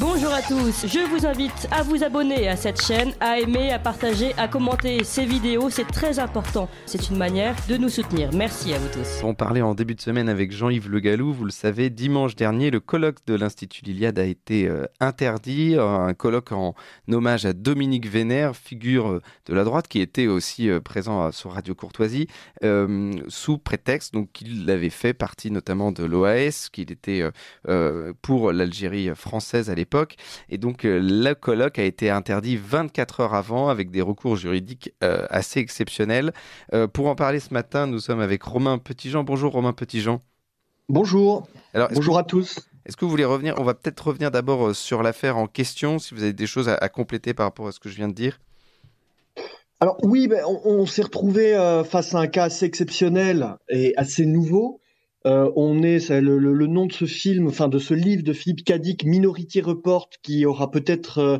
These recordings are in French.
Бум! Bonjour à tous, je vous invite à vous abonner à cette chaîne, à aimer, à partager, à commenter ces vidéos, c'est très important. C'est une manière de nous soutenir. Merci à vous tous. On parlait en début de semaine avec Jean-Yves Le Gallou, vous le savez, dimanche dernier, le colloque de l'Institut Liliade a été euh, interdit, un colloque en hommage à Dominique Vénère, figure euh, de la droite qui était aussi euh, présent sur Radio Courtoisie, sous prétexte qu'il avait fait partie notamment de l'OAS, qu'il était pour l'Algérie française à l'époque et donc, euh, le colloque a été interdit 24 heures avant avec des recours juridiques euh, assez exceptionnels. Euh, pour en parler ce matin, nous sommes avec Romain Petitjean. Bonjour Romain Petitjean. Bonjour. Alors, Bonjour à tous. Est-ce que vous voulez revenir? On va peut-être revenir d'abord sur l'affaire en question, si vous avez des choses à, compléter par rapport à ce que je viens de dire. Alors oui, ben, on, s'est retrouvé face à un cas assez exceptionnel et assez nouveau. Euh, on est le, nom de ce film, enfin de ce livre de Philippe Cadic, Minority Report, qui aura peut-être euh,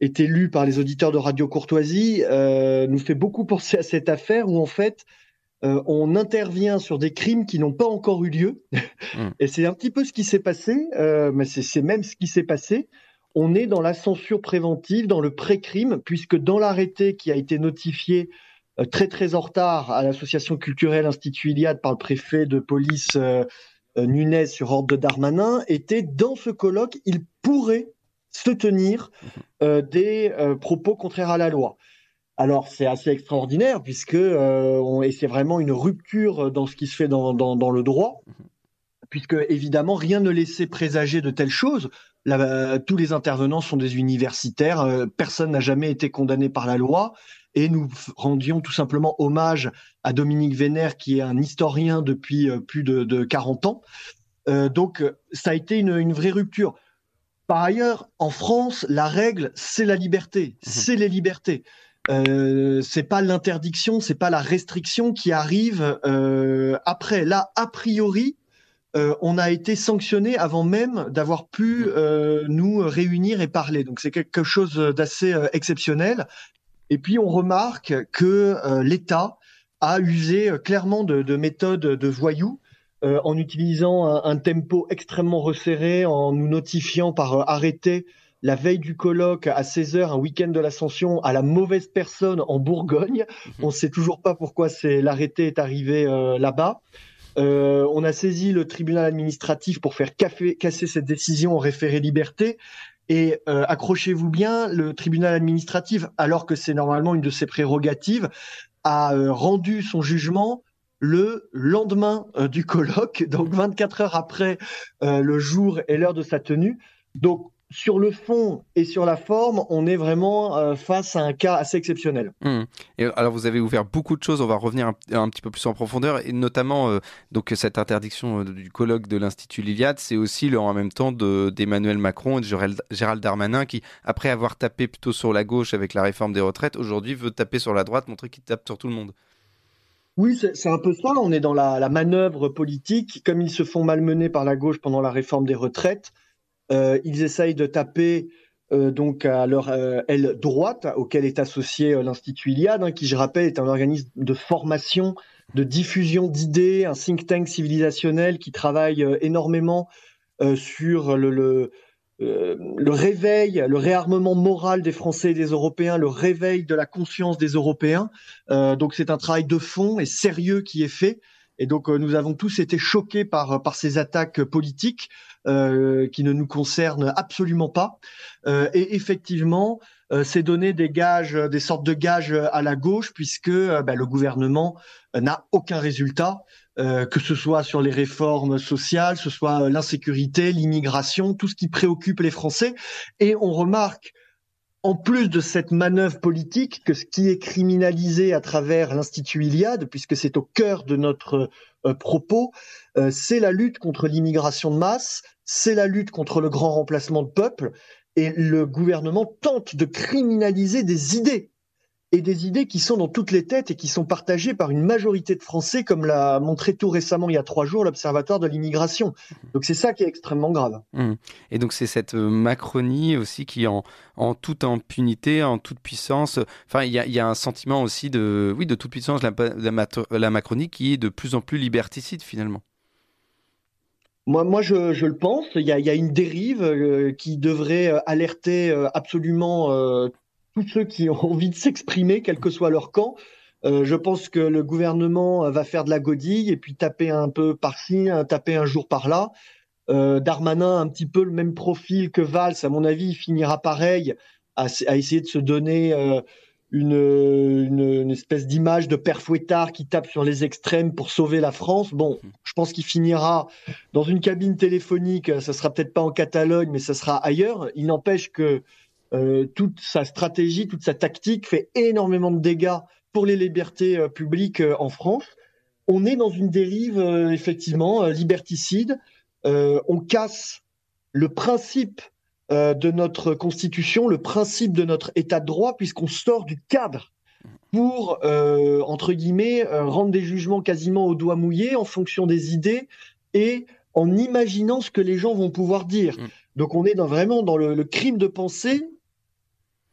été lu par les auditeurs de Radio Courtoisie, euh, nous fait beaucoup penser à cette affaire où en fait on intervient sur des crimes qui n'ont pas encore eu lieu. Hmm. Et c'est un petit peu ce qui s'est passé, mais c'est même ce qui s'est passé. On est dans la censure préventive, dans le pré-crime, puisque dans l'arrêté qui a été notifié très très en retard à l'association culturelle Institut Iliade par le préfet de police euh, euh, Nunez sur ordre de Darmanin, était dans ce colloque, il pourrait se tenir des propos contraires à la loi. Alors c'est assez extraordinaire puisque et c'est vraiment une rupture dans ce qui se fait dans, dans, le droit, puisque évidemment rien ne laissait présager de telles choses. tous les intervenants sont des universitaires, personne n'a jamais été condamné par la loi et nous rendions tout simplement hommage à Dominique Vénère, qui est un historien depuis euh, plus de, 40 ans. Euh, donc, ça a été une, vraie rupture. Par ailleurs, en France, la règle, c'est la liberté, mmh. c'est les libertés. Euh, c'est pas l'interdiction, c'est pas la restriction qui arrive euh, après. Là, a priori, on a été sanctionné avant même d'avoir pu mmh. nous réunir et parler. Donc c'est quelque chose d'assez exceptionnel. Et puis on remarque que euh, l'État a usé euh, clairement de, méthodes de voyous euh, en utilisant un, tempo extrêmement resserré, en nous notifiant par arrêté la veille du colloque à 16h, un week-end de l'ascension, à la mauvaise personne en Bourgogne. Mhm. On ne sait toujours pas pourquoi l'arrêté est arrivé là-bas. on a saisi le tribunal administratif pour faire casser cette décision en référé liberté. Et euh, accrochez-vous bien, le tribunal administratif, alors que c'est normalement une de ses prérogatives, a euh, rendu son jugement le lendemain euh, du colloque, donc 24 heures après le jour et l'heure de sa tenue. Donc sur le fond et sur la forme, on est vraiment euh, face à un cas assez exceptionnel. Mmh. Et alors vous avez ouvert beaucoup de choses, on va revenir un, petit peu plus en profondeur, et notamment euh, donc cette interdiction euh, du colloque de l'Institut Liliade, c'est aussi le en même temps d'Emmanuel Macron et de Gérald, Darmanin qui, après avoir tapé plutôt sur la gauche avec la réforme des retraites, aujourd'hui veut taper sur la droite, montrer qu'il tape sur tout le monde. Oui, c'est un peu ça. On est dans la, la manœuvre politique. Comme ils se font malmener par la gauche pendant la réforme des retraites, ils essayent de taper euh, donc à leur euh, aile droite, auquel est associé l'Institut Iliade, hein, qui, je rappelle, est un organisme de formation, de diffusion d'idées, un think tank civilisationnel qui travaille énormément sur le, le, réveil, le réarmement moral des Français et des Européens, le réveil de la conscience des Européens. donc c'est un travail de fond et sérieux qui est fait. Et donc nous avons tous été choqués par, par ces attaques politiques. Euh, qui ne nous concerne absolument pas. Euh, et effectivement, euh, c'est donner des gages, des sortes de gages à la gauche, puisque bah, le gouvernement n'a aucun résultat, que ce soit sur les réformes sociales, ce soit l'insécurité, l'immigration, tout ce qui préoccupe les Français. Et on remarque en plus de cette manœuvre politique, que ce qui est criminalisé à travers l'Institut Iliade, puisque c'est au cœur de notre euh, propos, euh, c'est la lutte contre l'immigration de masse, c'est la lutte contre le grand remplacement de peuple, et le gouvernement tente de criminaliser des idées et des idées qui sont dans toutes les têtes et qui sont partagées par une majorité de Français, comme l'a montré tout récemment il y a trois jours l'Observatoire de l'immigration. Donc c'est ça qui est extrêmement grave. Mmh. Et donc c'est cette euh, Macronie aussi qui, en, en toute impunité, en toute puissance, enfin il y, y, a un sentiment aussi de, oui, de toute puissance, la, la, la Macronie qui est de plus en plus liberticide finalement. moi, moi je, je, le pense. Il y a, il y a une dérive euh, qui devrait euh, alerter euh, absolument tous ceux qui ont envie de s'exprimer, quel que soit leur camp. je pense que le gouvernement va faire de la godille et puis taper un peu par-ci, taper un jour par-là. Darmanin, un petit peu le même profil que Valls, à mon avis, il finira pareil, à, à essayer de se donner une, une, espèce d'image de père fouettard qui tape sur les extrêmes pour sauver la France. Bon, mmh. je pense qu'il finira dans une cabine téléphonique. Ça sera peut-être pas en Catalogne, mais ça sera ailleurs. Il n'empêche que euh, toute sa stratégie, toute sa tactique fait énormément de dégâts pour les libertés euh, publiques euh, en France. On est dans une dérive effectivement liberticide. on casse le principe de notre constitution, le principe de notre état de droit, puisqu'on sort du cadre pour, euh, entre guillemets, euh, rendre des jugements quasiment au doigt mouillé en fonction des idées et en imaginant ce que les gens vont pouvoir dire. Mm. Donc on est dans, vraiment dans le, crime de pensée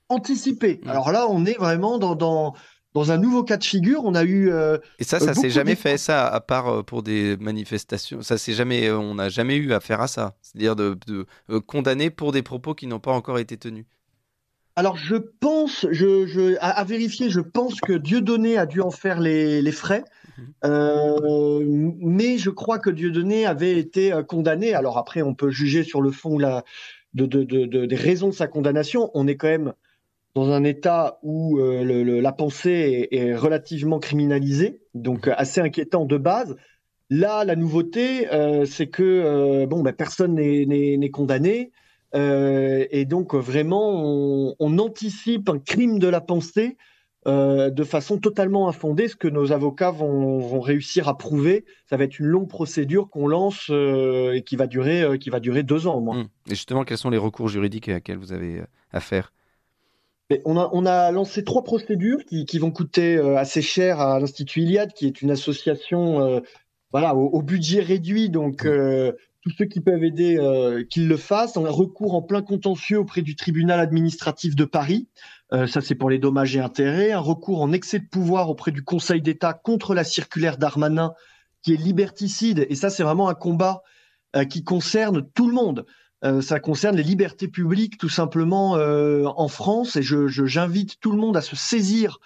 anticipé. Mm. Alors là, on est vraiment dans, dans, dans un nouveau cas de figure, on a eu. Euh, et ça, ça s'est jamais fait, ça, à part euh, pour des manifestations. Ça s'est jamais, euh, on n'a jamais eu affaire à ça. C'est-à-dire de, condamner pour des propos qui n'ont pas encore été tenus. Alors, je pense, je, à, vérifier, je pense que Dieudonné a dû en faire les, frais. Mhm. mais je crois que Dieudonné avait été condamné. Alors après, on peut juger sur le fond la, de, des raisons de sa condamnation. On est quand même dans un état où euh, la pensée est, relativement criminalisée, donc assez inquiétant de base. Là, la nouveauté, euh, c'est que euh, bon, ben, personne n'est condamné, et donc vraiment, on, anticipe un crime de la pensée de façon totalement infondée, ce que nos avocats vont, réussir à prouver. Ça va être une longue procédure qu'on lance et qui va durer, qui va durer deux ans au moins. Mmh. Et justement, quels sont les recours juridiques à vous avez affaire? On a, on a lancé trois procédures qui, qui vont coûter euh, assez cher à l'Institut Iliade, qui est une association euh, voilà, au, budget réduit. Donc, euh, tous ceux qui peuvent aider, qu'ils le fassent. On a recours en plein contentieux auprès du tribunal administratif de Paris. ça, c'est pour les dommages et intérêts. Un recours en excès de pouvoir auprès du Conseil d'État contre la circulaire d'Armanin, qui est liberticide. Et ça, c'est vraiment un combat qui concerne tout le monde. Euh, ça concerne les libertés publiques tout simplement euh, en France et je, j'invite tout le monde à se saisir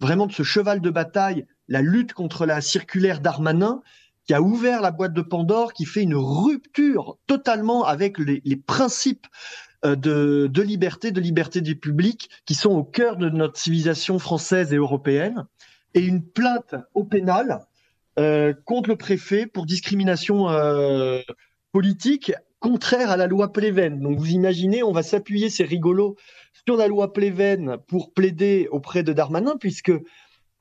vraiment de ce cheval de bataille, la lutte contre la circulaire d'Armanin qui a ouvert la boîte de Pandore, qui fait une rupture totalement avec les, les principes euh, de, de, liberté, de liberté du public qui sont au cœur de notre civilisation française et européenne, et une plainte au pénal euh, contre le préfet pour discrimination euh, politique contraire à la loi Pleven. Donc vous imaginez, on va s'appuyer, c'est rigolo, sur la loi Pleven pour plaider auprès de Darmanin, puisque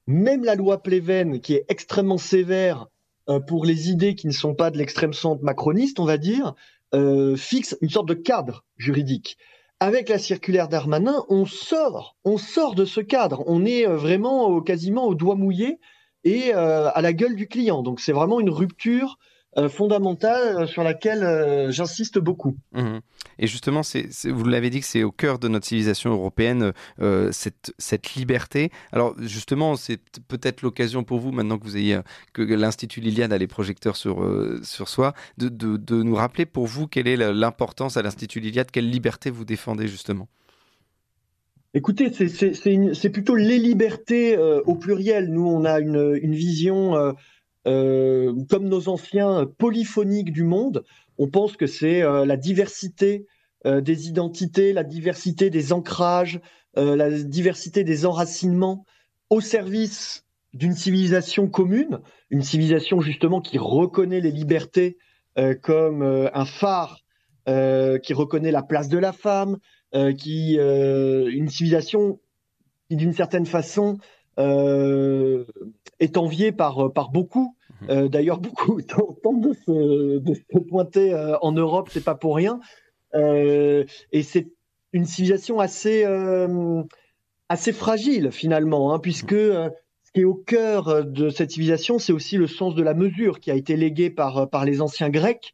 même la loi Pleven, qui est extrêmement sévère euh, pour les idées qui ne sont pas de l'extrême centre macroniste, on va dire, euh, fixe une sorte de cadre juridique. Avec la circulaire Darmanin, on sort, on sort de ce cadre. On est euh, vraiment quasiment au doigt mouillé et à la gueule du client. Donc c'est vraiment une rupture fondamentale euh, sur laquelle euh, j'insiste beaucoup. Mmh. Et justement, c'est, vous l'avez dit que c'est au cœur de notre civilisation européenne, cette, cette, liberté. Alors justement, c'est peut-être l'occasion pour vous, maintenant que vous ayez que l'Institut Liliane a les projecteurs sur, sur soi, de, de, de, nous rappeler pour vous quelle est l'importance à l'Institut Liliane, quelle liberté vous défendez justement? Écoutez, c'est plutôt les libertés au pluriel. Nous, on a une, une vision euh, comme nos anciens polyphoniques du monde, on pense que c'est euh, la diversité euh, des identités, la diversité des ancrages, la diversité des enracinements au service d'une civilisation commune, une civilisation justement qui reconnaît les libertés comme un phare, qui reconnaît la place de la femme, qui une civilisation qui d'une certaine façon est enviée par, par beaucoup. Euh, d'ailleurs, beaucoup tentent de se, de se pointer euh, en Europe, c'est pas pour rien. Euh, et c'est une civilisation assez, assez fragile finalement, hein, puisque mhm. ce qui est au cœur de cette civilisation, c'est aussi le sens de la mesure qui a été légué par, par les anciens Grecs.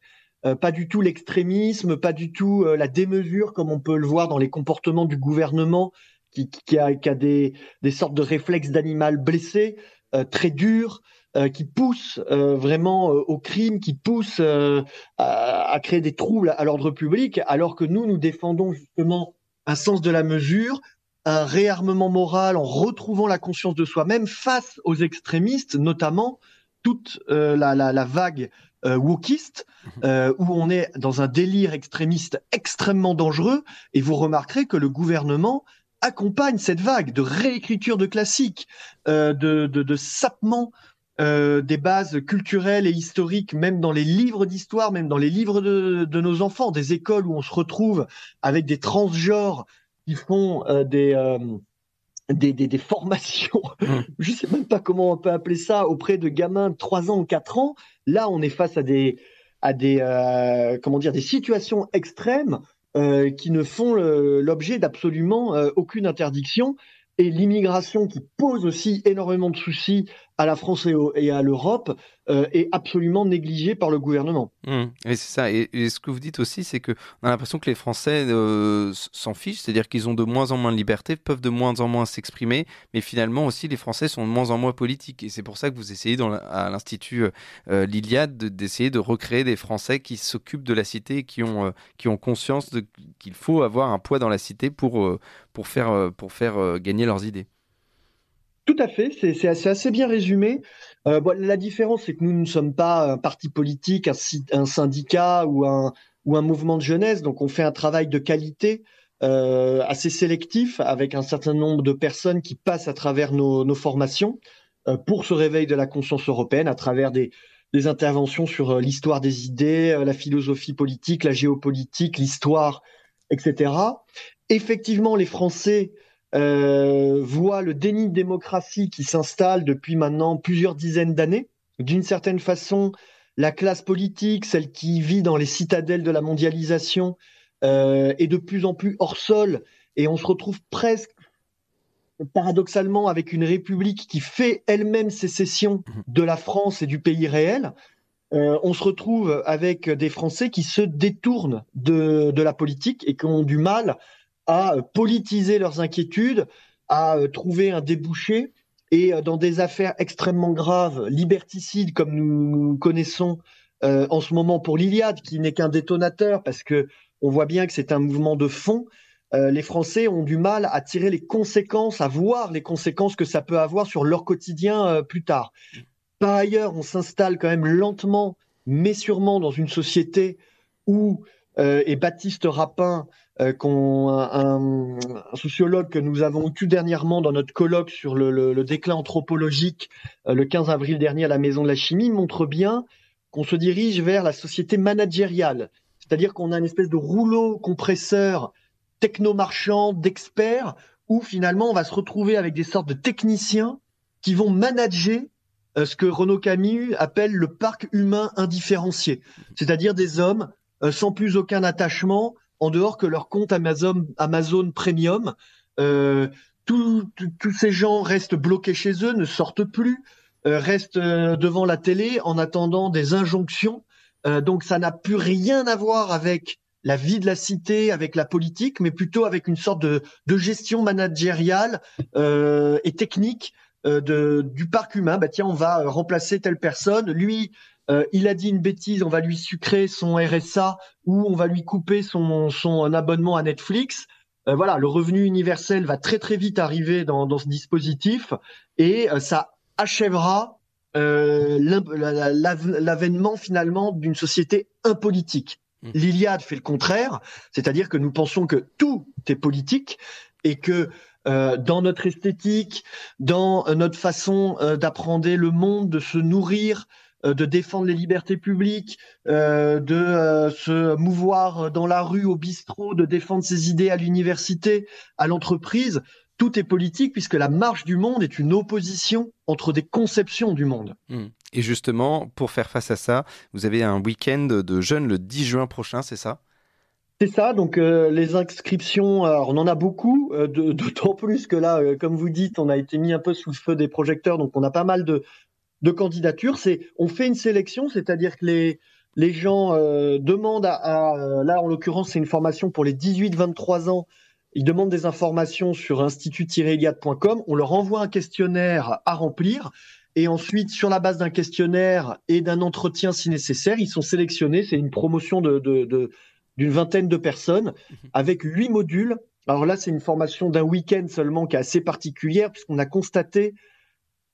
pas du tout l'extrémisme, pas du tout la démesure comme on peut le voir dans les comportements du gouvernement qui, qui, a, qui a des, des, sortes de réflexes d'animal blessé, très durs, qui poussent vraiment au crime, qui poussent à, créer des troubles à l'ordre public, alors que nous, nous défendons justement un sens de la mesure, un réarmement moral en retrouvant la conscience de soi-même face aux extrémistes, notamment toute la, vague euh, wokiste, mhm. euh, où on est dans un délire extrémiste extrêmement dangereux, et vous remarquerez que le gouvernement accompagne cette vague de réécriture de classiques, euh, de, de, de, sapement euh, des bases culturelles et historiques, même dans les livres d'histoire, même dans les livres de, de, nos enfants, des écoles où on se retrouve avec des transgenres qui font euh, des, euh, des, des, des, formations, mmh. je sais même pas comment on peut appeler ça, auprès de gamins de 3 ans ou 4 ans, Là, on est face à des, à des, comment dire, des situations extrêmes qui ne font l'objet d'absolument aucune interdiction. Et l'immigration qui pose aussi énormément de soucis à la France et, à l'Europe euh, est absolument négligé par le gouvernement. Mmh. et c'est ça. Et, ce que vous dites aussi, c'est qu'on a l'impression que les Français euh, s'en fichent, c'est-à-dire qu'ils ont de moins en moins de liberté, peuvent de moins en moins s'exprimer, mais finalement aussi les Français sont de moins en moins politiques. Et c'est pour ça que vous essayez dans à l'Institut euh, Liliade d'essayer de, recréer des Français qui s'occupent de la cité, ont, qui ont conscience qu'il faut avoir un poids dans la cité pour faire gagner leurs idées. Tout à fait, c'est assez, bien résumé. Euh, la différence, c'est que nous ne sommes pas un parti politique, un, syndicat ou un, ou un mouvement de jeunesse, donc on fait un travail de qualité euh, assez sélectif avec un certain nombre de personnes qui passent à travers nos, formations euh, pour ce réveil de la conscience européenne, à travers des, des interventions sur l'histoire des idées, la philosophie politique, la géopolitique, l'histoire, etc. Effectivement, les Français euh, voit le déni de démocratie qui s'installe depuis maintenant plusieurs dizaines d'années. D'une certaine façon, la classe politique, celle qui vit dans les citadelles de la mondialisation, euh, est de plus en plus hors sol et on se retrouve presque paradoxalement avec une république qui fait elle-même sécession de la France et du pays réel. Euh, on se retrouve avec des Français qui se détournent de, de la politique et qui ont du mal à politiser leurs inquiétudes, à euh, trouver un débouché. Et euh, dans des affaires extrêmement graves, liberticides comme nous, connaissons euh, en ce moment pour l'Iliade, qui n'est qu'un détonateur, parce que on voit bien que c'est un mouvement de fond. les Français ont du mal à tirer les conséquences, à voir les conséquences que ça peut avoir sur leur quotidien plus tard. Par ailleurs, on s'installe quand même lentement, mais sûrement dans une société où, et Baptiste Rapin euh, un, sociologue que nous avons eu dernièrement dans notre colloque sur le, déclin anthropologique euh, le 15 avril dernier à la Maison de la Chimie montre bien qu'on se dirige vers la société managériale, c'est-à-dire qu'on a une espèce de rouleau compresseur technomarchand d'experts où finalement on va se retrouver avec des sortes de techniciens qui vont manager euh, ce que Renaud Camus appelle le parc humain indifférencié, c'est-à-dire des hommes sans plus aucun attachement, en dehors que leur compte Amazon, Amazon Premium. Euh, tous ces gens restent bloqués chez eux, ne sortent plus, euh, restent euh, devant la télé en attendant des injonctions. donc ça n'a plus rien à voir avec la vie de la cité, avec la politique, mais plutôt avec une sorte de, gestion managériale et technique du parc humain. Bah tiens, on va remplacer telle personne. Lui, euh, il a dit une bêtise, on va lui sucrer son RSA ou on va lui couper son, son abonnement à Netflix. Euh, voilà, le revenu universel va très très vite arriver dans, dans ce dispositif et euh, ça achèvera l'avènement finalement d'une société impolitique. Mmh. L'Iliade fait le contraire, c'est-à-dire que nous pensons que tout est politique et que dans notre esthétique, dans notre façon d'apprendre le monde, de se nourrir, euh, de défendre les libertés publiques, euh, de euh, se mouvoir dans la rue, au bistrot, de défendre ses idées à l'université, à l'entreprise. Tout est politique puisque la marche du monde est une opposition entre des conceptions du monde. Hmm. Et justement, pour faire face à ça, vous avez un week-end de jeunes le 10 juin prochain, c'est ça? C'est ça, donc les inscriptions, on en a beaucoup, d'autant plus que là, comme vous dites, on a été mis un peu sous le feu des projecteurs, donc on a pas mal de, de candidature, c'est on fait une sélection, c'est-à-dire que les, les gens euh, demandent à, euh, là en l'occurrence c'est une formation pour les 18-23 ans, ils demandent des informations sur institut-iliad.com, on leur envoie un questionnaire à remplir Et ensuite, sur la base d'un questionnaire et d'un entretien si nécessaire, ils sont sélectionnés. C'est une promotion de, d'une vingtaine de personnes mhm. avec huit modules. Alors là, c'est une formation d'un week-end seulement qui est assez particulière puisqu'on a constaté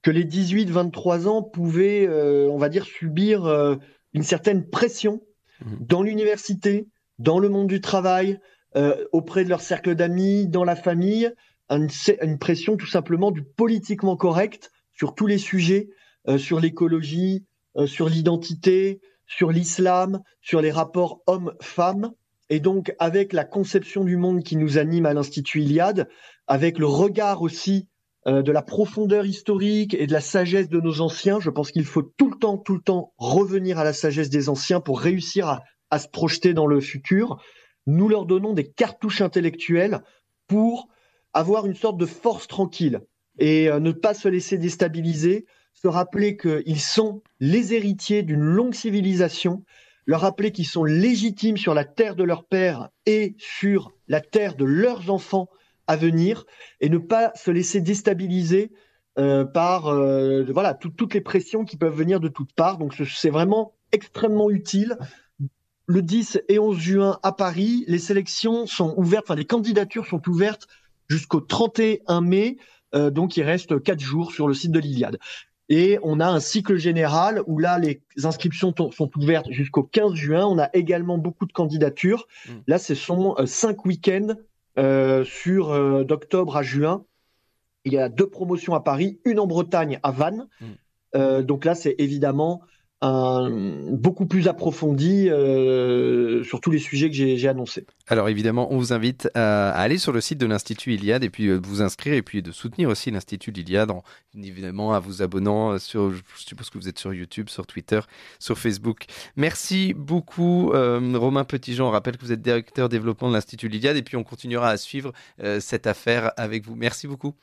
que les 18-23 ans pouvaient, euh, on va dire, subir euh, une certaine pression mhm. dans l'université, dans le monde du travail, euh, auprès de leur cercle d'amis, dans la famille, une, une, pression tout simplement du politiquement correct sur tous les sujets, sur l'écologie, sur l'identité, sur l'islam, sur les rapports hommes-femmes. Et donc, avec la conception du monde qui nous anime à l'Institut Iliade, avec le regard aussi euh, de la profondeur historique et de la sagesse de nos anciens, je pense qu'il faut tout le temps, tout le temps revenir à la sagesse des anciens pour réussir à, se projeter dans le futur. Nous leur donnons des cartouches intellectuelles pour avoir une sorte de force tranquille et euh, ne pas se laisser déstabiliser, se rappeler qu'ils sont les héritiers d'une longue civilisation, leur rappeler qu'ils sont légitimes sur la terre de leur père et sur la terre de leurs enfants à venir, et ne pas se laisser déstabiliser euh, par euh, voilà toutes les pressions qui peuvent venir de toutes parts. Donc c'est vraiment extrêmement utile. Le 10 et 11 juin à Paris, les sélections sont ouvertes, enfin les candidatures sont ouvertes jusqu'au 31 mai. Euh, donc il reste quatre jours sur le site de l'Iliade. Et on a un cycle général où là, les inscriptions sont ouvertes jusqu'au 15 juin. On a également beaucoup de candidatures. Mm. Là, ce sont euh, cinq week-ends sur euh, d'octobre à juin. Il y a deux promotions à Paris, une en Bretagne à Vannes. Mm. donc là, c'est évidemment beaucoup plus approfondi euh, sur tous les sujets que j'ai annoncés. Alors évidemment, on vous invite à, aller sur le site de l'Institut Iliade et puis de euh, vous inscrire et puis de soutenir aussi l'Institut Iliade en évidemment à vous abonnant euh, sur, je suppose que vous êtes sur YouTube, sur Twitter, sur Facebook. Merci beaucoup Romain Petitjean. On rappelle que vous êtes directeur développement de l'Institut Iliade et puis on continuera à suivre cette affaire avec vous. Merci beaucoup.